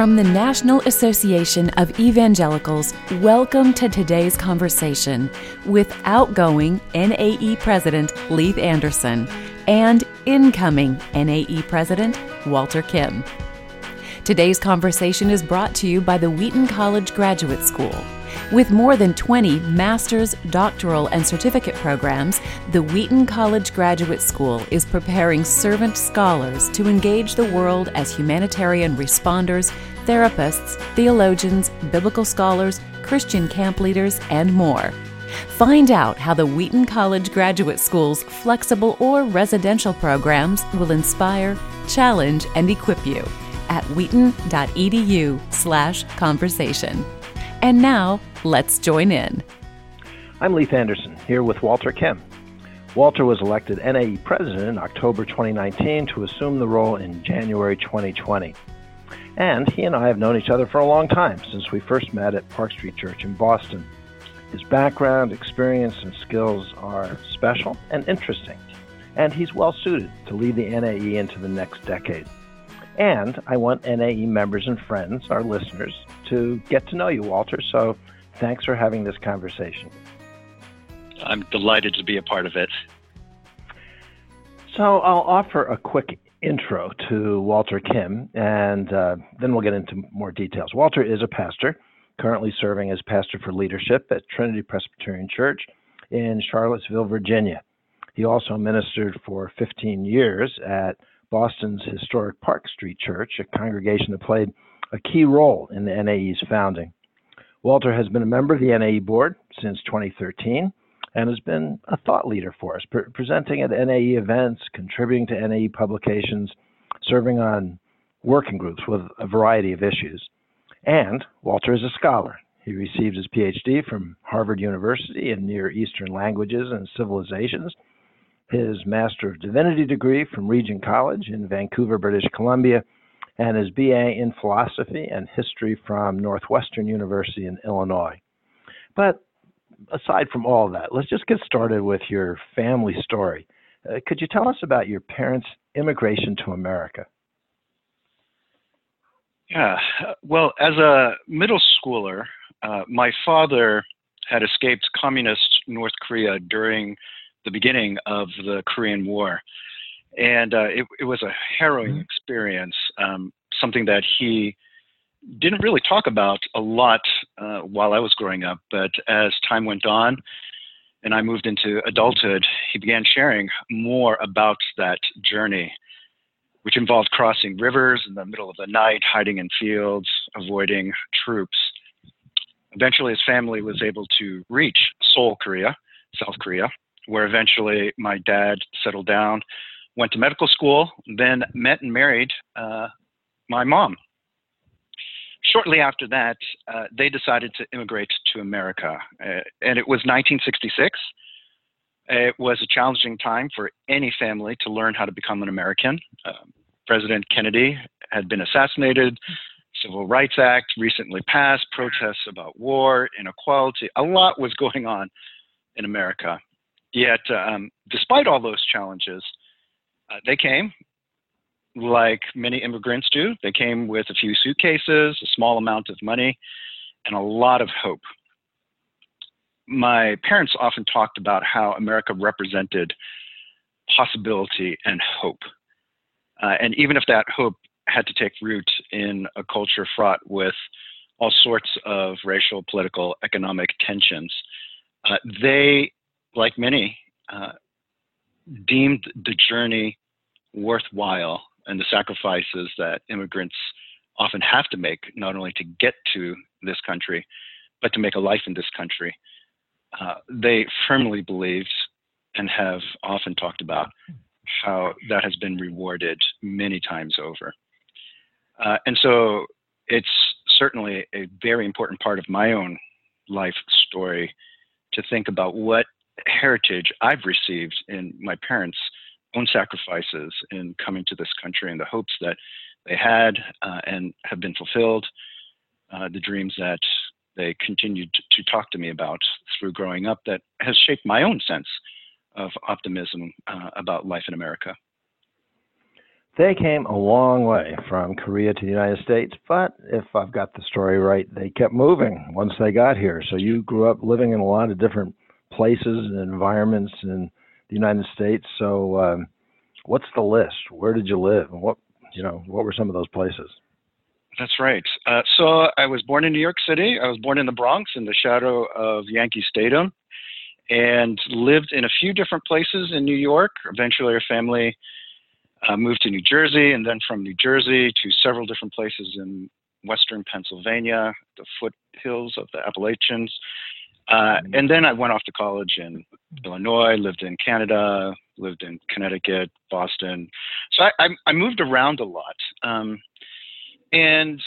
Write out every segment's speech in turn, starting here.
From the National Association of Evangelicals, welcome to today's conversation with outgoing NAE President Leith Anderson and incoming NAE President Walter Kim. Today's conversation is brought to you by the Wheaton College Graduate School. With more than 20 master's, doctoral, and certificate programs, the Wheaton College Graduate School is preparing servant scholars to engage the world as humanitarian responders, therapists, theologians, biblical scholars, Christian camp leaders, and more. Find out how the Wheaton College Graduate School's flexible or residential programs will inspire, challenge, and equip you at wheaton.edu/conversation. And now, Let's join in. I'm Leith Anderson, here with Walter Kim. Walter was elected NAE president in October 2019 to assume the role in January 2020. And he and I have known each other for a long time, since we first met at Park Street Church in Boston. His background, experience, and skills are special and interesting, and he's well suited to lead the NAE into the next decade. And I want NAE members and friends, our listeners, to get to know you, Walter, so Thanks for having this conversation. I'm delighted to be a part of it. So, I'll offer a quick intro to Walter Kim, and uh, then we'll get into more details. Walter is a pastor, currently serving as pastor for leadership at Trinity Presbyterian Church in Charlottesville, Virginia. He also ministered for 15 years at Boston's historic Park Street Church, a congregation that played a key role in the NAE's founding. Walter has been a member of the NAE board since 2013 and has been a thought leader for us, pre- presenting at NAE events, contributing to NAE publications, serving on working groups with a variety of issues. And Walter is a scholar. He received his PhD from Harvard University in Near Eastern Languages and Civilizations, his Master of Divinity degree from Regent College in Vancouver, British Columbia, and his BA in philosophy and history from Northwestern University in Illinois. But aside from all that, let's just get started with your family story. Uh, could you tell us about your parents' immigration to America? Yeah, well, as a middle schooler, uh, my father had escaped communist North Korea during the beginning of the Korean War and uh, it, it, was a harrowing mm-hmm. experience. Um, something that he didn't really talk about a lot uh, while I was growing up, but as time went on and I moved into adulthood, he began sharing more about that journey, which involved crossing rivers in the middle of the night, hiding in fields, avoiding troops. Eventually, his family was able to reach Seoul, Korea, South Korea, where eventually my dad settled down went to medical school, then met and married uh, my mom. Shortly after that, uh, they decided to immigrate to America, uh, and it was 1966. It was a challenging time for any family to learn how to become an American. Uh, President Kennedy had been assassinated. Civil Rights Act recently passed, protests about war, inequality, a lot was going on in America. Yet, um, despite all those challenges, they came like many immigrants do. They came with a few suitcases, a small amount of money, and a lot of hope. My parents often talked about how America represented possibility and hope. Uh, and even if that hope had to take root in a culture fraught with all sorts of racial, political, economic tensions, uh, they, like many, uh, deemed the journey worthwhile and the sacrifices that immigrants often have to make, not only to get to this country, but to make a life in this country. Uh, they firmly believed and have often talked about how that has been rewarded many times over. Uh, and so it's certainly a very important part of my own life story to think about what heritage I've received in my parents' own sacrifices in coming to this country and the hopes that they had uh, and have been fulfilled, uh, the dreams that they continued to, talk to me about through growing up that has shaped my own sense of optimism uh, about life in America. they came a long way from Korea to the United States, but if I've got the story right, they kept moving once they got here. So you grew up living in a lot of different places and environments in the United States. So um, what's the list? Where did you live? And what you know? What were some of those places? That's right. Uh, so I was born in New York City. I was born in the Bronx in the shadow of Yankee Stadium and lived in a few different places in New York. Eventually, our family uh, moved to New Jersey, and then from New Jersey to several different places in western Pennsylvania, the foothills of the Appalachians. Uh, and then I went off to college in Illinois, lived in Canada, lived in Connecticut, Boston. So I, I, I moved around a lot. Um, and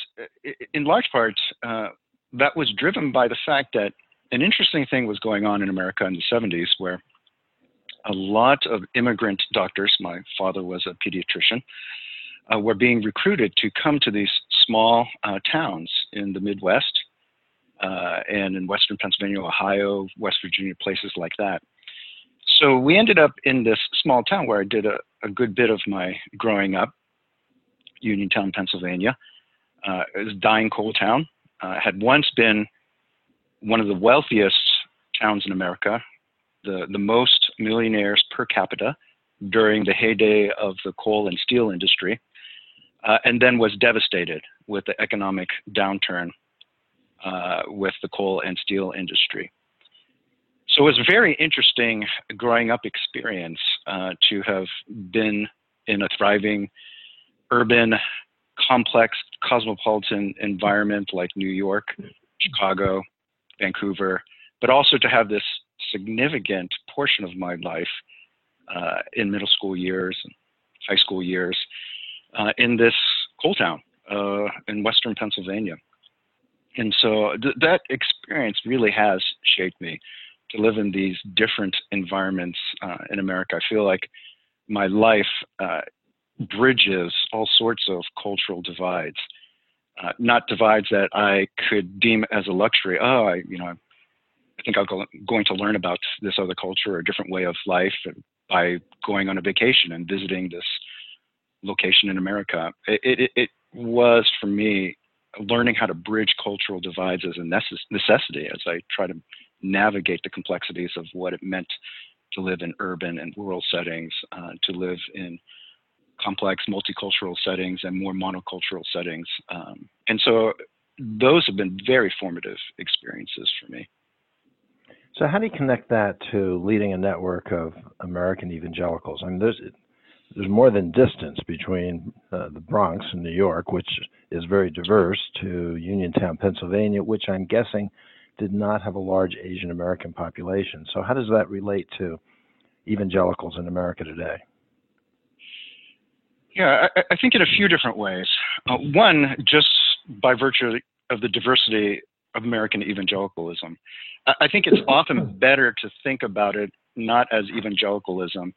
in large part, uh, that was driven by the fact that an interesting thing was going on in America in the 70s where a lot of immigrant doctors, my father was a pediatrician, uh, were being recruited to come to these small uh, towns in the Midwest uh, and in Western Pennsylvania, Ohio, West Virginia, places like that. So we ended up in this small town where I did a, a good bit of my growing up, Uniontown, Pennsylvania. Uh, it was a dying coal town. Uh, had once been one of the wealthiest towns in America, the, the most millionaires per capita during the heyday of the coal and steel industry, uh, and then was devastated with the economic downturn uh, with the coal and steel industry. So it was a very interesting growing up experience uh, to have been in a thriving urban, complex, cosmopolitan environment like New York, Chicago, Vancouver, but also to have this significant portion of my life uh, in middle school years and high school years uh, in this coal town uh, in western Pennsylvania. And so th- that experience really has shaped me to live in these different environments uh, in America. I feel like my life uh, bridges all sorts of cultural divides. Uh, not divides that I could deem as a luxury. Oh, I, you know, I think I'm going to learn about this other culture or a different way of life by going on a vacation and visiting this location in America. It, it, it was for me learning how to bridge cultural divides as a necessity as I try to navigate the complexities of what it meant to live in urban and rural settings, uh, to live in complex multicultural settings and more monocultural settings. Um, and so those have been very formative experiences for me. So, how do you connect that to leading a network of American evangelicals? I mean, there's there's more than distance between uh, the Bronx and New York, which is very diverse, to Uniontown, Pennsylvania, which I'm guessing did not have a large Asian American population. So, how does that relate to evangelicals in America today? Yeah, I, I think in a few different ways. Uh, one, just by virtue of the diversity of American evangelicalism. I think it's often better to think about it not as evangelicalism,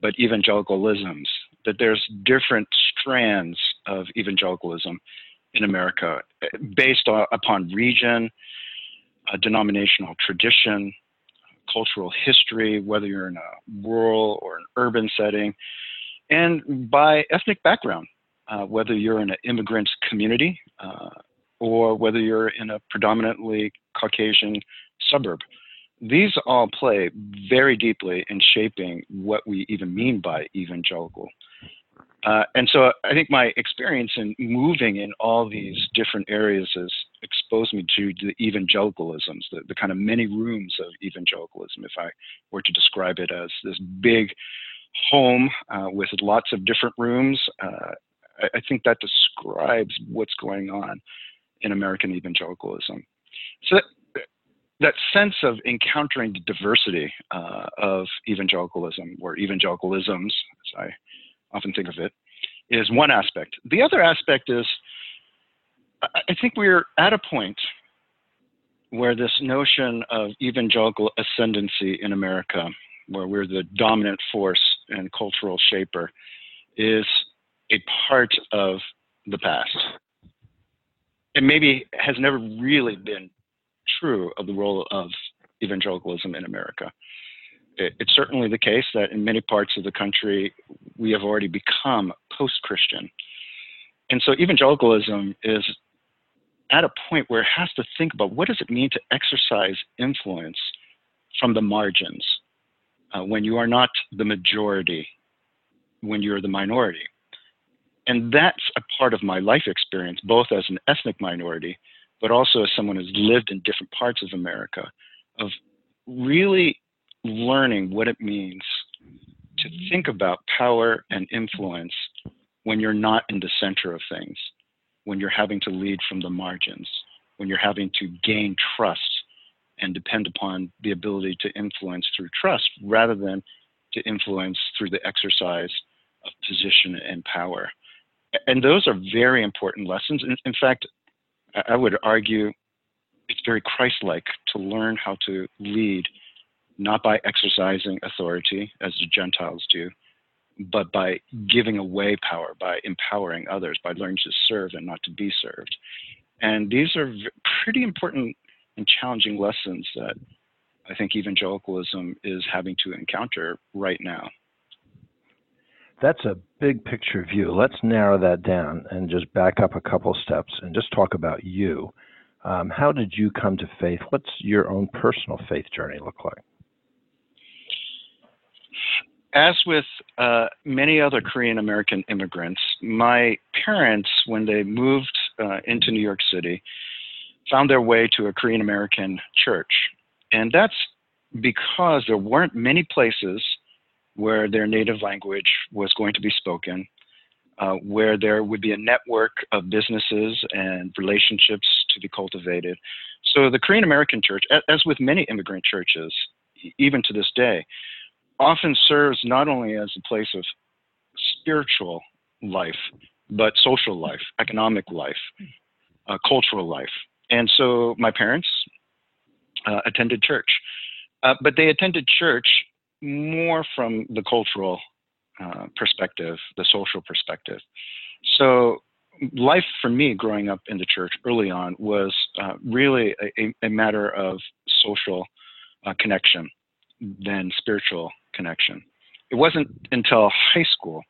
but evangelicalisms, that there's different strands of evangelicalism in America based upon region, denominational tradition, cultural history, whether you're in a rural or an urban setting, and by ethnic background, uh, whether you're in an immigrant community uh, or whether you're in a predominantly Caucasian suburb. These all play very deeply in shaping what we even mean by evangelical. Uh, and so I think my experience in moving in all these different areas has exposed me to the evangelicalisms, the, the kind of many rooms of evangelicalism, if I were to describe it as this big home uh, with lots of different rooms. Uh, I, I, think that describes what's going on in American evangelicalism. So that, that sense of encountering the diversity uh, of evangelicalism or evangelicalisms, as I often think of it, is one aspect. The other aspect is I think we're at a point where this notion of evangelical ascendancy in America, where we're the dominant force and cultural shaper, is a part of the past and maybe has never really been true of the role of evangelicalism in America. it's certainly the case that in many parts of the country we have already become post-Christian, and so evangelicalism is at a point where it has to think about what does it mean to exercise influence from the margins uh, when you are not the majority, when you're the minority. And that's a part of my life experience, both as an ethnic minority, but also as someone who's lived in different parts of America, of really learning what it means to think about power and influence when you're not in the center of things, when you're having to lead from the margins, when you're having to gain trust and depend upon the ability to influence through trust rather than to influence through the exercise of position and power. And those are very important lessons. In, in fact, I would argue it's very Christ like to learn how to lead not by exercising authority as the Gentiles do, but by giving away power, by empowering others, by learning to serve and not to be served. And these are pretty important and challenging lessons that I think evangelicalism is having to encounter right now. That's a big picture view. Let's narrow that down and just back up a couple steps and just talk about you. Um, how did you come to faith? What's your own personal faith journey look like? As with uh, many other Korean American immigrants, my parents, when they moved uh, into New York City, found their way to a Korean American church. And that's because there weren't many places where their native language was going to be spoken, uh, where there would be a network of businesses and relationships to be cultivated. So the Korean American church, as with many immigrant churches, even to this day, often serves not only as a place of spiritual life, but social life, economic life, uh, cultural life. And so my parents uh, attended church, uh, but they attended church more from the cultural uh, perspective, the social perspective. So life for me growing up in the church early on was uh, really a, a, matter of social uh, connection than spiritual connection. It wasn't until high school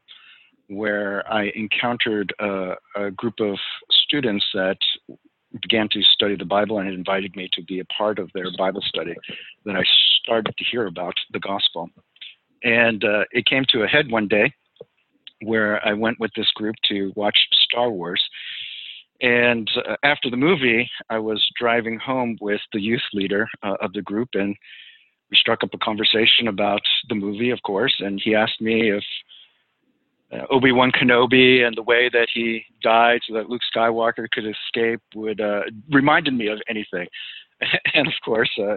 where I encountered a, a group of students that began to study the Bible and invited me to be a part of their Bible study, that I started to hear about the gospel. And uh, it came to a head one day where I went with this group to watch Star Wars. And uh, after the movie, I was driving home with the youth leader uh, of the group, and we struck up a conversation about the movie, of course. And he asked me if uh, Obi Wan Kenobi and the way that he died so that Luke Skywalker could escape would uh, reminded me of anything. and of course, uh,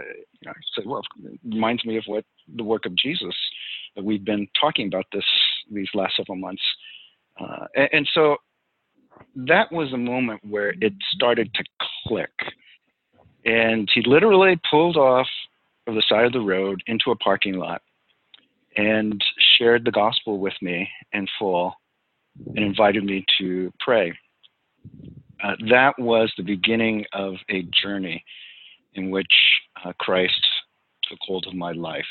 I said, well, it reminds me of what the work of Jesus that we've been talking about this these last several months. Uh, and, and so that was a moment where it started to click. And he literally pulled off the side of the road into a parking lot and shared the gospel with me in full and invited me to pray. Uh, that was the beginning of a journey in which uh, Christ took hold of my life.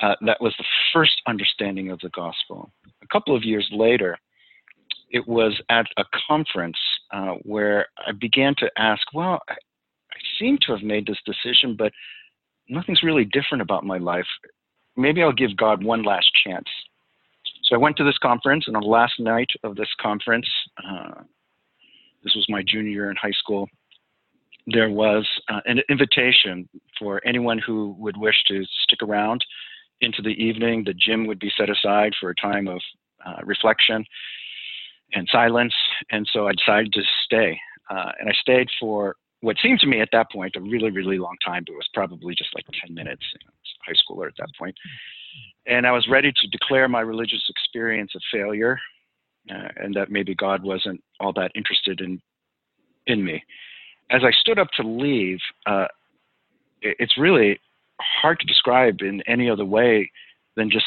Uh, that was the first understanding of the gospel. A couple of years later, it was at a conference uh, where I began to ask, well, I, I seem to have made this decision, but nothing's really different about my life maybe I'll give God one last chance. So I went to this conference, and on the last night of this conference, uh, this was my junior year in high school, there was uh, an invitation for anyone who would wish to stick around into the evening. The gym would be set aside for a time of uh, reflection and silence, and so I decided to stay. Uh, and I stayed for what seemed to me at that point a really, really long time, but it was probably just like 10 minutes. You know, high schooler at that point. And I was ready to declare my religious experience a failure uh, and that maybe God wasn't all that interested in, in me. As I stood up to leave, uh, it, it's really hard to describe in any other way than just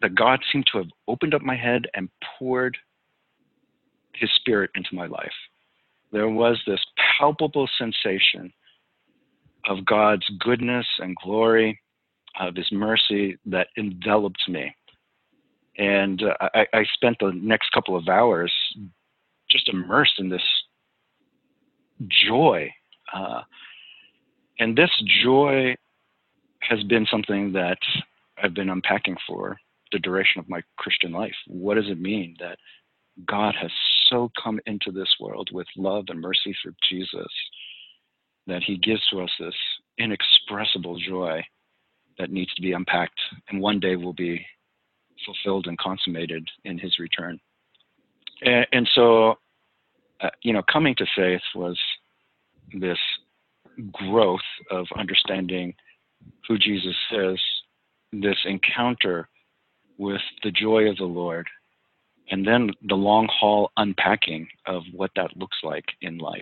that God seemed to have opened up my head and poured his spirit into my life. There was this palpable sensation of God's goodness and glory of His mercy that enveloped me. And uh, I, I spent the next couple of hours just immersed in this joy. Uh, and this joy has been something that I've been unpacking for the duration of my Christian life. What does it mean that God has so come into this world with love and mercy through Jesus that he gives to us this inexpressible joy that needs to be unpacked and one day will be fulfilled and consummated in his return. And, and so, uh, you know, coming to faith was this growth of understanding who Jesus is, this encounter with the joy of the Lord, and then the long haul unpacking of what that looks like in life.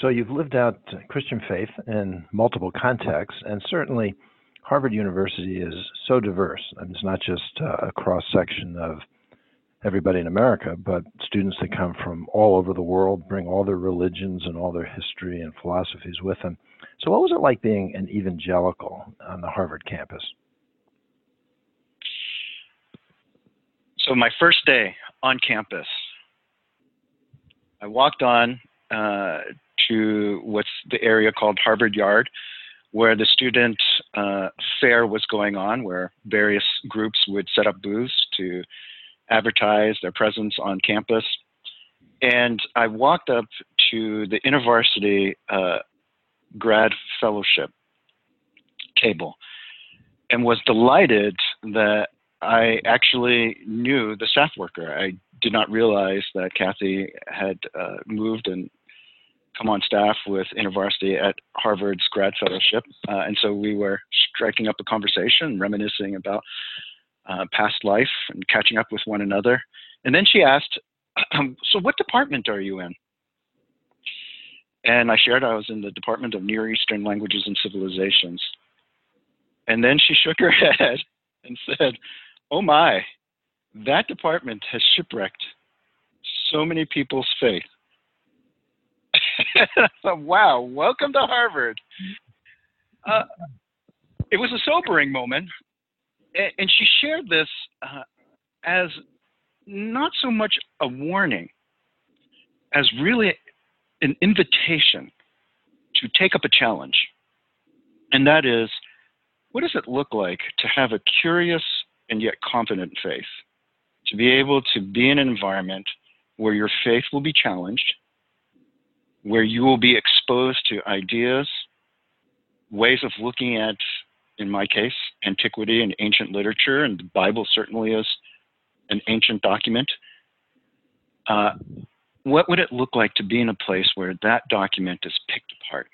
So you've lived out Christian faith in multiple contexts, and certainly Harvard University is so diverse. I mean, it's not just uh, a cross section of everybody in America, but students that come from all over the world bring all their religions and all their history and philosophies with them. So, what was it like being an evangelical on the Harvard campus? So, my first day on campus, I walked on uh, to what's the area called Harvard Yard, where the student uh, fair was going on, where various groups would set up booths to advertise their presence on campus. And I walked up to the InterVarsity uh, grad fellowship table and was delighted that I actually knew the staff worker. I did not realize that Kathy had uh, moved and come on staff with InterVarsity at Harvard's grad fellowship. Uh, and so we were striking up a conversation, reminiscing about uh, past life and catching up with one another. And then she asked, um, So, what department are you in? And I shared I was in the Department of Near Eastern Languages and Civilizations. And then she shook her head and said, Oh my, that department has shipwrecked so many people's faith. wow, welcome to Harvard. Uh, it was a sobering moment, and she shared this uh, as not so much a warning as really an invitation to take up a challenge. And that is, what does it look like to have a curious and yet confident faith? To be able to be in an environment where your faith will be challenged, where you will be exposed to ideas, ways of looking at, in my case, antiquity and ancient literature, and the Bible certainly is an ancient document. Uh, what would it look like to be in a place where that document is picked apart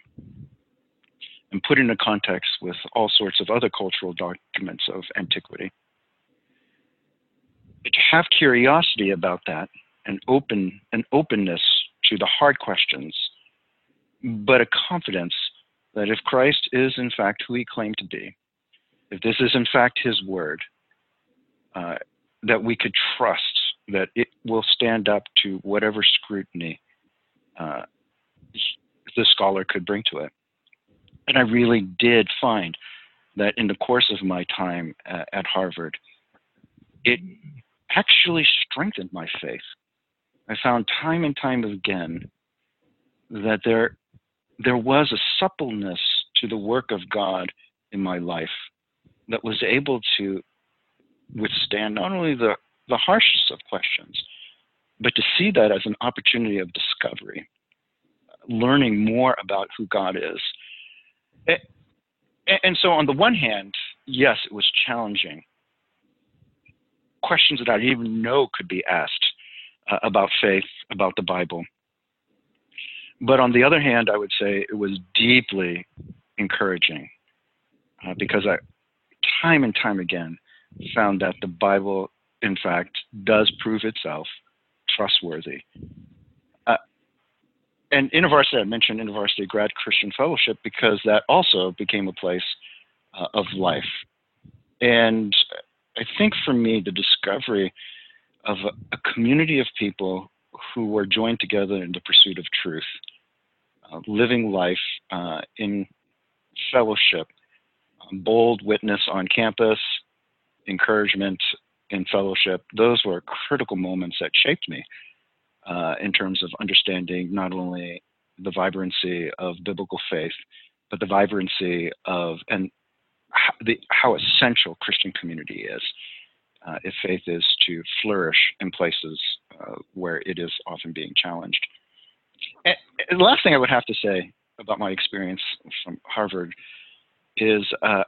and put into context with all sorts of other cultural documents of antiquity? To have curiosity about that and open an openness to the hard questions, but a confidence that if Christ is in fact who he claimed to be, if this is in fact his word, uh, that we could trust that it will stand up to whatever scrutiny uh, the scholar could bring to it. And I really did find that in the course of my time at, at Harvard, it actually strengthened my faith. I found time and time again that there there was a suppleness to the work of God in my life that was able to withstand not only the, the harshest of questions, but to see that as an opportunity of discovery, learning more about who God is. And so, on the one hand, yes, it was challenging. Questions that I didn't even know could be asked uh, about faith, about the Bible. But on the other hand, I would say it was deeply encouraging uh, because I, time and time again, found that the Bible, in fact, does prove itself trustworthy. Uh, and InterVarsity, I mentioned InterVarsity Grad Christian Fellowship because that also became a place uh, of life. And I think for me, the discovery of a, a community of people who were joined together in the pursuit of truth, uh, living life uh, in fellowship bold witness on campus, encouragement in fellowship. Those were critical moments that shaped me uh, in terms of understanding not only the vibrancy of biblical faith, but the vibrancy of and the, how essential Christian community is uh, if faith is to flourish in places uh, where it is often being challenged. And the last thing I would have to say about my experience from Harvard is uh,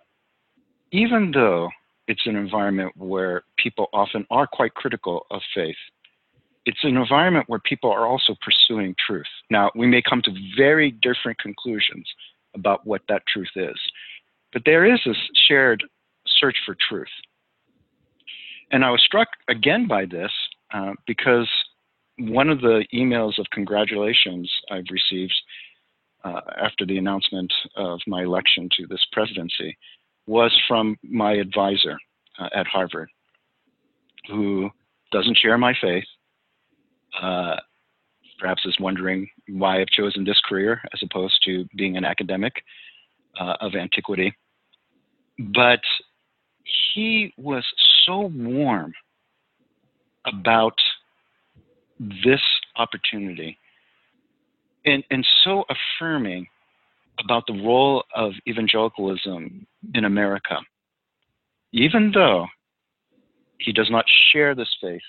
even though it's an environment where people often are quite critical of faith, it's an environment where people are also pursuing truth. Now, we may come to very different conclusions about what that truth is, but there is a shared search for truth. And I was struck again by this uh, because one of the emails of congratulations I've received uh, after the announcement of my election to this presidency was from my advisor uh, at Harvard, who doesn't share my faith, uh, perhaps is wondering why I've chosen this career as opposed to being an academic uh, of antiquity. But he was so warm about this opportunity and, and so affirming about the role of evangelicalism in America, even though he does not share this faith,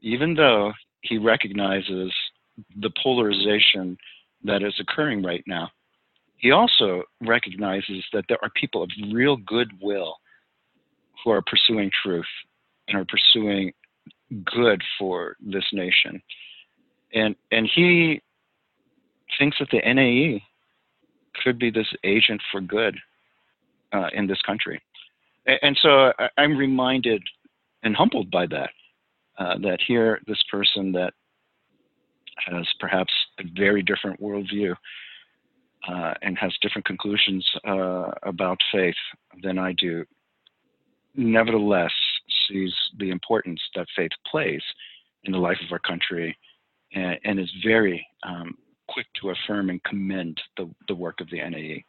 even though he recognizes the polarization that is occurring right now, he also recognizes that there are people of real goodwill who are pursuing truth and are pursuing good for this nation. And and he thinks that the NAE could be this agent for good uh, in this country. And, and so I, am reminded and humbled by that, uh, that here, this person that has perhaps a very different worldview uh, and has different conclusions uh, about faith than I do, nevertheless sees the importance that faith plays in the life of our country and, and is very um, quick to affirm and commend the, the work of the NAE.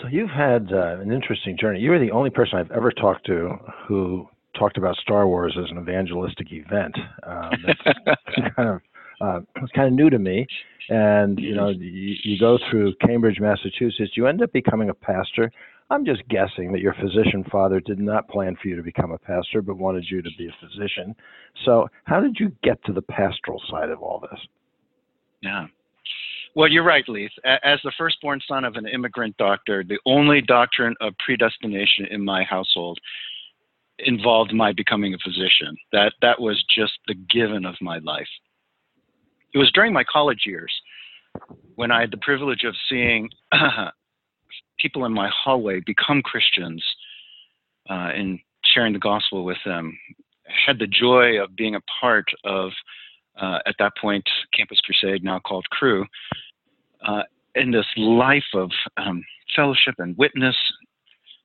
So you've had uh, an interesting journey. You are the only person I've ever talked to who talked about Star Wars as an evangelistic event. Um, kind of uh, it's kind of new to me. And you know, you, you go through Cambridge, Massachusetts. You end up becoming a pastor. I'm just guessing that your physician father did not plan for you to become a pastor, but wanted you to be a physician. So, how did you get to the pastoral side of all this? Yeah. Well, you're right, Leith. As the firstborn son of an immigrant doctor, the only doctrine of predestination in my household involved my becoming a physician. That that was just the given of my life. It was during my college years when I had the privilege of seeing people in my hallway become Christians uh, and sharing the gospel with them. I had the joy of being a part of uh, at that point, Campus Crusade, now called Cru, uh, in this life of um, fellowship and witness,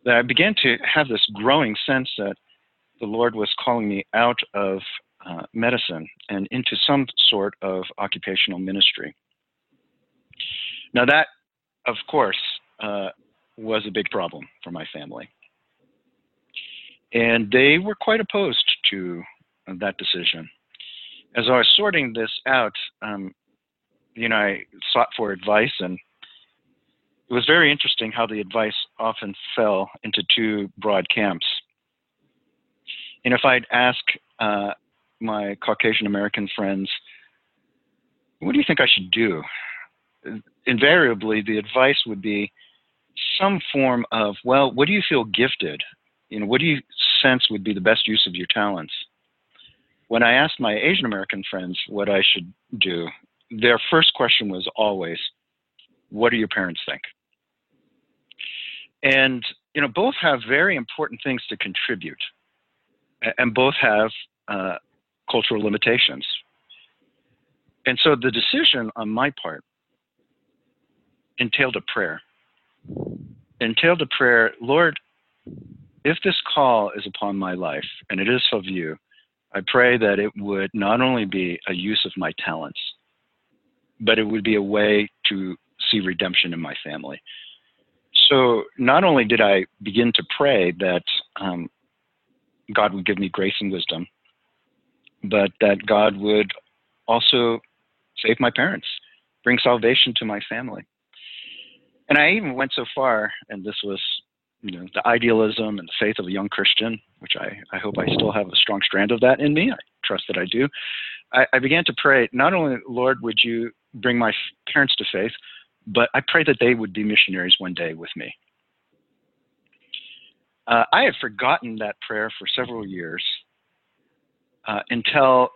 that I began to have this growing sense that the Lord was calling me out of uh, medicine and into some sort of occupational ministry. Now, that, of course, uh, was a big problem for my family. And they were quite opposed to that decision as I was sorting this out, um, you know, I sought for advice, and it was very interesting how the advice often fell into two broad camps. And if I'd ask uh, my Caucasian American friends, what do you think I should do? Invariably, the advice would be some form of, well, what do you feel gifted? You know, what do you sense would be the best use of your talents? when I asked my Asian American friends what I should do, their first question was always, What do your parents think? And, you know, both have very important things to contribute, and both have uh, cultural limitations. And so the decision on my part entailed a prayer. Entailed a prayer, Lord, if this call is upon my life, and it is of you, I pray that it would not only be a use of my talents, but it would be a way to see redemption in my family. so not only did I begin to pray that um, God would give me grace and wisdom, but that God would also save my parents, bring salvation to my family. And I even went so far, and this was, you know, the idealism and the faith of a young Christian, which I, I hope I still have a strong strand of that in me. I trust that I do. I, I began to pray, not only, Lord, would you bring my parents to faith, but I pray that they would be missionaries one day with me. Uh, I had forgotten that prayer for several years uh, until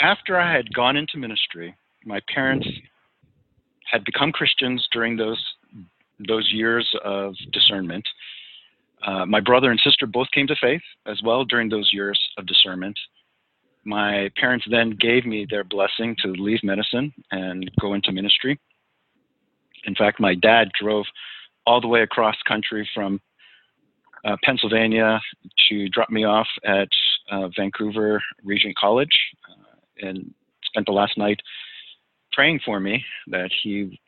after I had gone into ministry. My parents had become Christians during those those years of discernment. Uh, my brother and sister both came to faith as well during those years of discernment. My parents then gave me their blessing to leave medicine and go into ministry. In fact, my dad drove all the way across country from uh, Pennsylvania to drop me off at uh, Vancouver Regent College uh, and spent the last night praying for me that he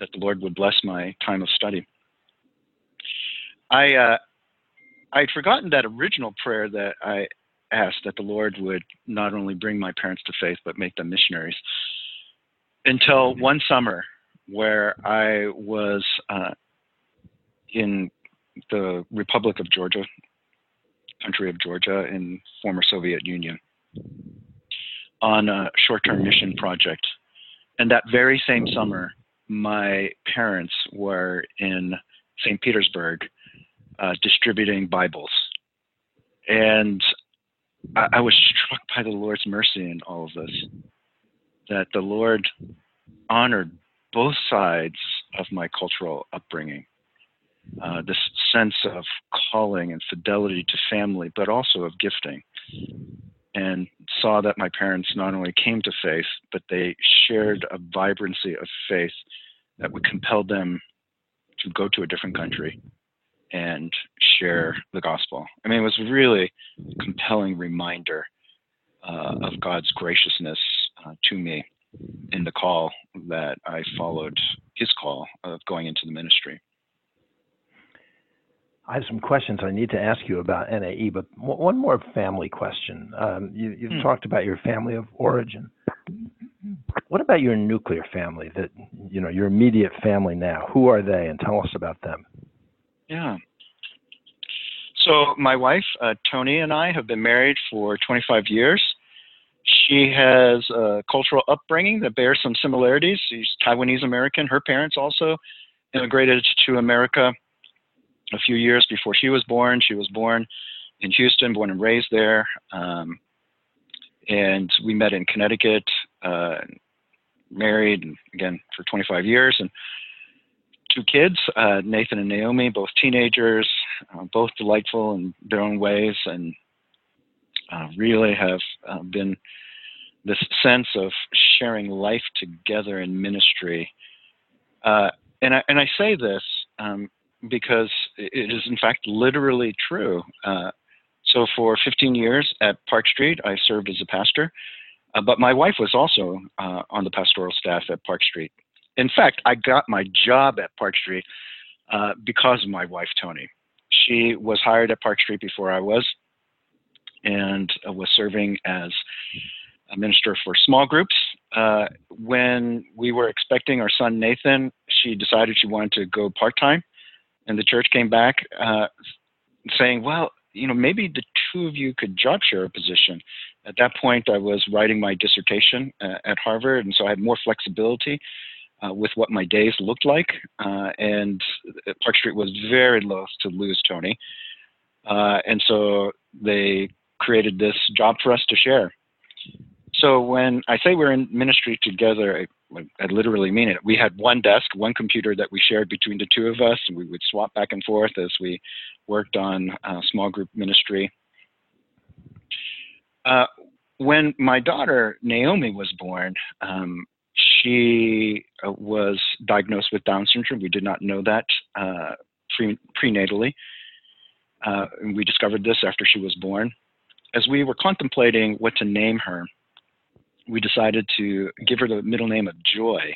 that the Lord would bless my time of study. I uh, I'd forgotten that original prayer that I asked that the Lord would not only bring my parents to faith but make them missionaries. Until one summer, where I was uh, in the Republic of Georgia, country of Georgia in former Soviet Union, on a short-term mission project. And that very same summer, my parents were in St. Petersburg uh, distributing Bibles. And I, I was struck by the Lord's mercy in all of this, that the Lord honored both sides of my cultural upbringing. Uh, this sense of calling and fidelity to family, but also of gifting. And saw that my parents not only came to faith, but they shared a vibrancy of faith that would compel them to go to a different country and share the gospel. I mean, it was really a compelling reminder uh, of God's graciousness uh, to me in the call that I followed his call of going into the ministry. I have some questions I need to ask you about NAE, but one more family question. Um, you, have hmm. talked about your family of origin. What about your nuclear family? That you know, your immediate family now. Who are they, and tell us about them. Yeah. So my wife, uh, Tony, and I have been married for 25 years. She has a cultural upbringing that bears some similarities. She's Taiwanese American. Her parents also immigrated to America a few years before she was born. She was born in Houston, born and raised there. Um, and we met in Connecticut, uh, married again for 25 years. And two kids, uh, Nathan and Naomi, both teenagers, uh, both delightful in their own ways, and uh, really have uh, been this sense of sharing life together in ministry. Uh, and I and I say this um, because it is in fact literally true. Uh, so for 15 years at Park Street, I served as a pastor, but my wife was also on the pastoral staff at Park Street in fact, I got my job at Park Street uh, because of my wife, Tony. She was hired at Park Street before I was and uh, was serving as a minister for small groups. Uh, when we were expecting our son Nathan, she decided she wanted to go part time, and the church came back uh, saying, "Well, you know, maybe the two of you could job share a position." At that point, I was writing my dissertation uh, at Harvard, and so I had more flexibility uh, with what my days looked like. Uh, and Park Street was very loath to lose Tony. Uh, and so they created this job for us to share. So when I say we're in ministry together, I, literally mean it. We had one desk, one computer that we shared between the two of us, and we would swap back and forth as we worked on small group ministry. Uh, when my daughter Naomi was born, um, she uh, was diagnosed with Down syndrome. We did not know that uh, pre- prenatally. Uh, we discovered this after she was born. As we were contemplating what to name her, we decided to give her the middle name of Joy,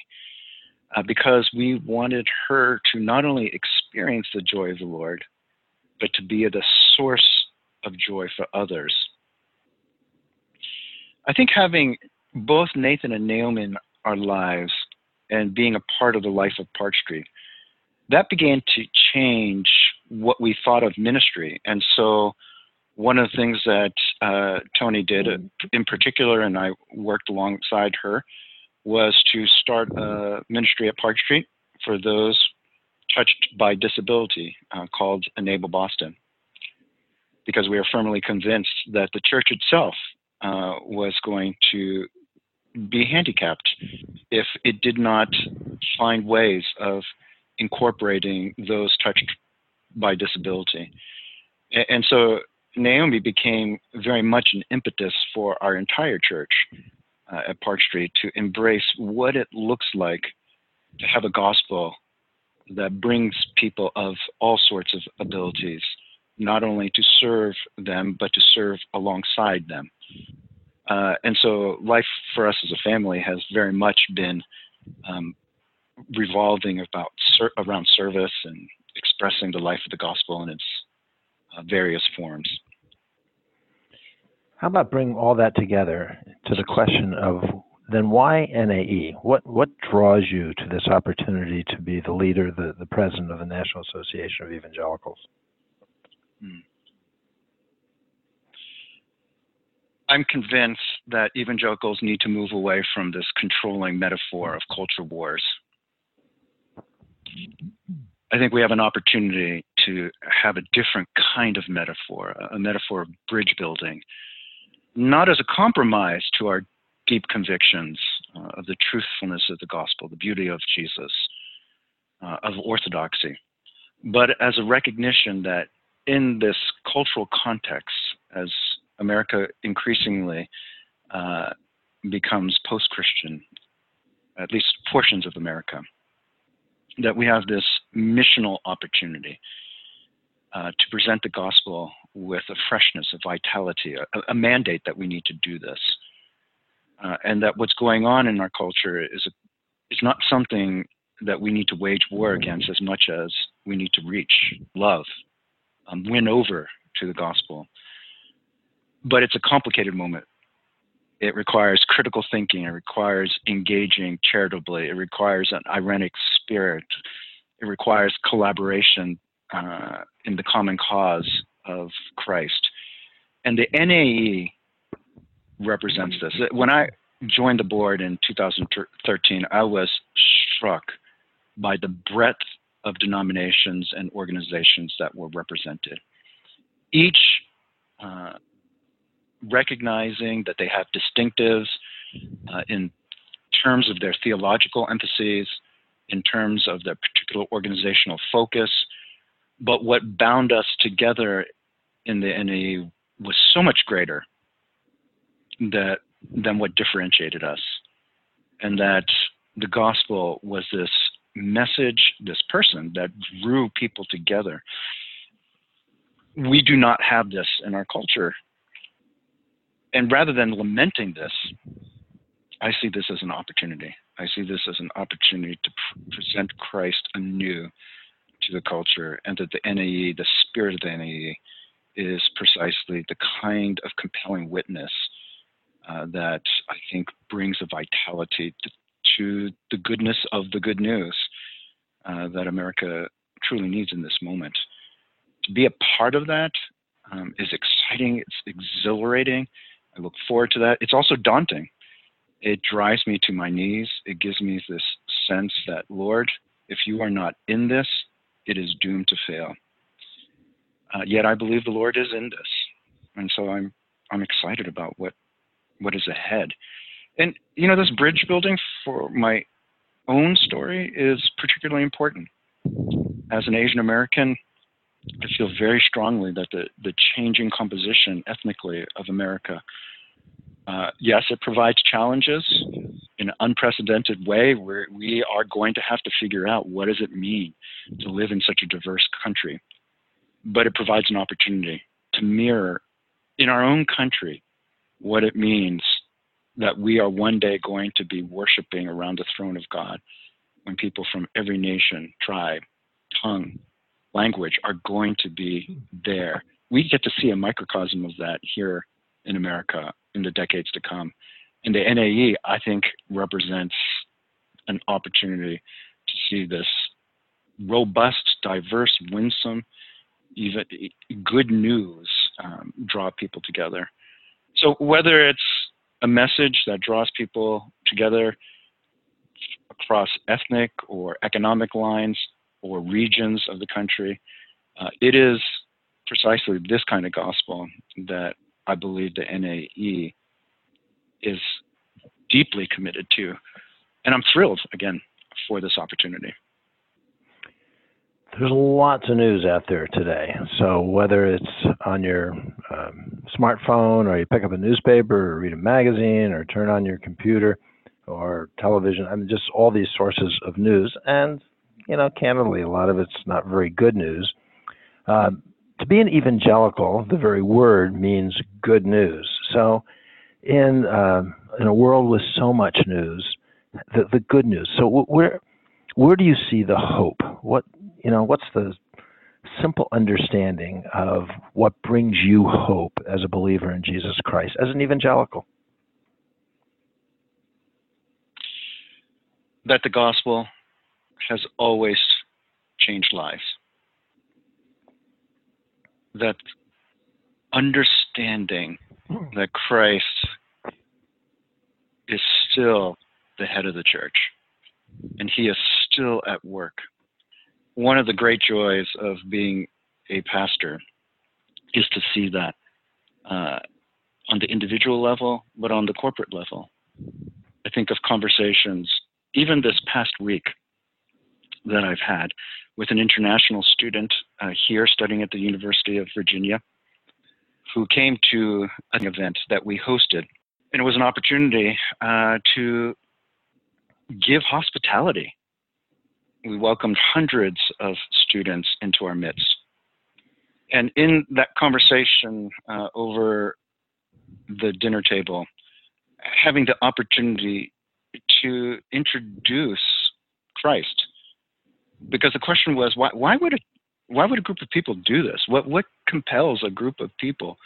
uh, because we wanted her to not only experience the joy of the Lord, but to be the source of joy for others. I think having both Nathan and Naomi in our lives and being a part of the life of Park Street, that began to change what we thought of ministry. And so, one of the things that uh, Tony did uh, in particular, and I worked alongside her, was to start a ministry at Park Street for those touched by disability uh, called Enable Boston. Because we are firmly convinced that the church itself uh, was going to be handicapped if it did not find ways of incorporating those touched by disability. And so Naomi became very much an impetus for our entire church uh, at Park Street to embrace what it looks like to have a gospel that brings people of all sorts of abilities, not only to serve them, but to serve alongside them. Uh, and so life for us as a family has very much been um, revolving about ser- around service and expressing the life of the gospel in its uh, various forms. How about bring all that together to the question of then why NAE? What what draws you to this opportunity to be the leader, the, the president of the National Association of Evangelicals? Hmm. I'm convinced that evangelicals need to move away from this controlling metaphor of culture wars. I think we have an opportunity to have a different kind of metaphor, a metaphor of bridge building, not as a compromise to our deep convictions uh, of the truthfulness of the gospel, the beauty of Jesus, uh, of orthodoxy, but as a recognition that in this cultural context, as America increasingly uh, becomes post Christian, at least portions of America, that we have this missional opportunity uh, to present the gospel with a freshness, a vitality, a, a mandate that we need to do this. Uh, and that what's going on in our culture is, a, is not something that we need to wage war against as much as we need to reach, love, um, win over to the gospel but it's a complicated moment. It requires critical thinking. It requires engaging charitably. It requires an ironic spirit. It requires collaboration uh, in the common cause of Christ. And the NAE represents this. When I joined the board in 2013, I was struck by the breadth of denominations and organizations that were represented. Each uh, recognizing that they have distinctives uh, in terms of their theological emphases, in terms of their particular organizational focus. But what bound us together in the NAE was so much greater that, than what differentiated us. And that the gospel was this message, this person that drew people together. We do not have this in our culture and rather than lamenting this, I see this as an opportunity. I see this as an opportunity to pr- present Christ anew to the culture, and that the NAE, the spirit of the NAE, is precisely the kind of compelling witness uh, that I think brings a vitality to, to, the goodness of the good news uh, that America truly needs in this moment. To be a part of that um, is exciting, it's exhilarating, I look forward to that. It's also daunting. It drives me to my knees. It gives me this sense that, Lord, if you are not in this, it is doomed to fail. Uh, yet I believe the Lord is in this, and so I'm I'm excited about what what is ahead. And you know, this bridge building for my own story is particularly important. As an Asian American, I feel very strongly that the, the changing composition ethnically of America, uh, yes, it provides challenges in an unprecedented way where we are going to have to figure out what does it mean to live in such a diverse country. But it provides an opportunity to mirror in our own country what it means that we are one day going to be worshiping around the throne of God when people from every nation, tribe, tongue, language are going to be there. We get to see a microcosm of that here in America in the decades to come. And the NAE, I think, represents an opportunity to see this robust, diverse, winsome, even good news um, draw people together. So whether it's a message that draws people together across ethnic or economic lines or regions of the country, uh, it is precisely this kind of gospel that I believe the NAE is deeply committed to. And I'm thrilled, again, for this opportunity. There's lots of news out there today. So whether it's on your um, smartphone or you pick up a newspaper or read a magazine or turn on your computer or television, I mean, just all these sources of news. And, you know, candidly, a lot of it's not very good news. Uh, to be an evangelical, the very word means good news. So in, uh, in a world with so much news, the, the good news. So where, where do you see the hope? What you know, what's the simple understanding of what brings you hope as a believer in Jesus Christ, as an evangelical? That the gospel has always changed lives. That understanding that Christ is still the head of the church and he is still at work one of the great joys of being a pastor is to see that uh, on the individual level, but on the corporate level. I think of conversations, even this past week, that I've had with an international student uh, here studying at the University of Virginia who came to an event that we hosted. And it was an opportunity uh, to give hospitality we welcomed hundreds of students into our midst. And in that conversation uh, over the dinner table, having the opportunity to introduce Christ, because the question was, why, why would a, why would a group of people do this? What what compels a group of people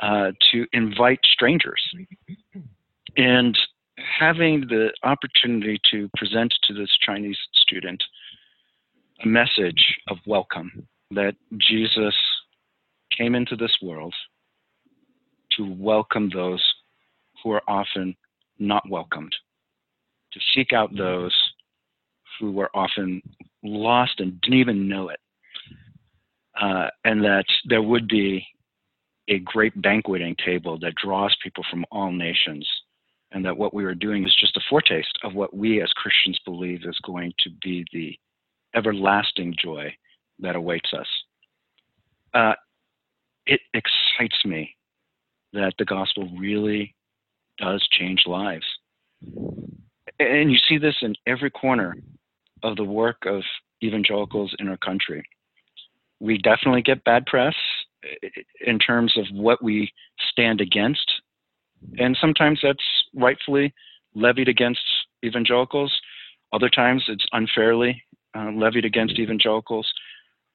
uh, to invite strangers? And having the opportunity to present to this Chinese student a message of welcome that Jesus came into this world to welcome those who are often not welcomed, to seek out those who were often lost and didn't even know it, uh, and that there would be a great banqueting table that draws people from all nations and that what we were doing is just a foretaste of what we as Christians believe is going to be the everlasting joy that awaits us. Uh, it excites me that the gospel really does change lives. And you see this in every corner of the work of evangelicals in our country. We definitely get bad press in terms of what we stand against and sometimes that's rightfully levied against evangelicals. Other times it's unfairly uh, levied against evangelicals.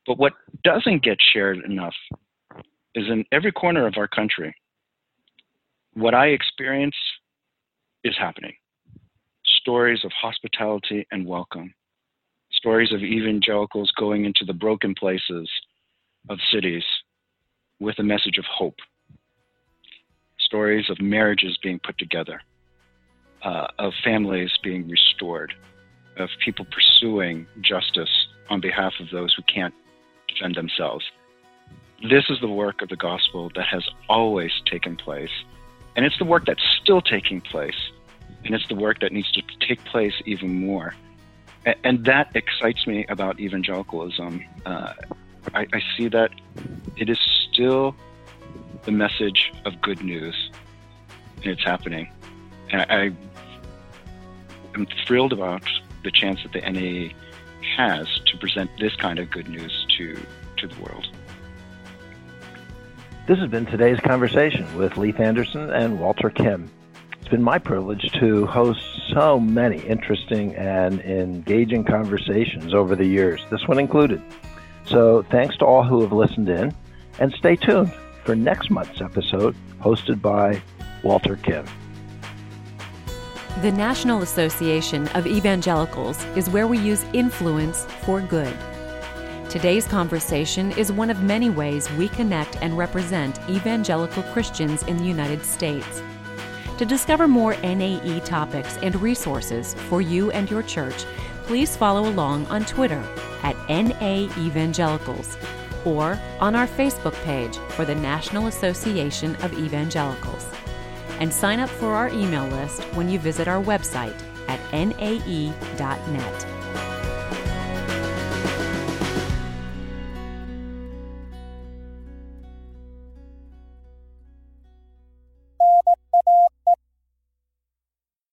But what doesn't get shared enough is in every corner of our country, what I experience is happening. Stories of hospitality and welcome, stories of evangelicals going into the broken places of cities with a message of hope stories of marriages being put together, uh, of families being restored, of people pursuing justice on behalf of those who can't defend themselves. This is the work of the gospel that has always taken place, and it's the work that's still taking place, and it's the work that needs to take place even more. And, that excites me about evangelicalism. Uh, I, I see that it is still the message of good news, and it's happening. And I, I am thrilled about the chance that the NAE has to present this kind of good news to, to the world. This has been today's conversation with Leith Anderson and Walter Kim. It's been my privilege to host so many interesting and engaging conversations over the years, this one included. So, thanks to all who have listened in, and stay tuned for next month's episode, hosted by Walter Kim. The National Association of Evangelicals is where we use influence for good. Today's conversation is one of many ways we connect and represent evangelical Christians in the United States. To discover more NAE topics and resources for you and your church, please follow along on Twitter at NA Evangelicals or on our Facebook page for the National Association of Evangelicals. And sign up for our email list when you visit our website at nae.net.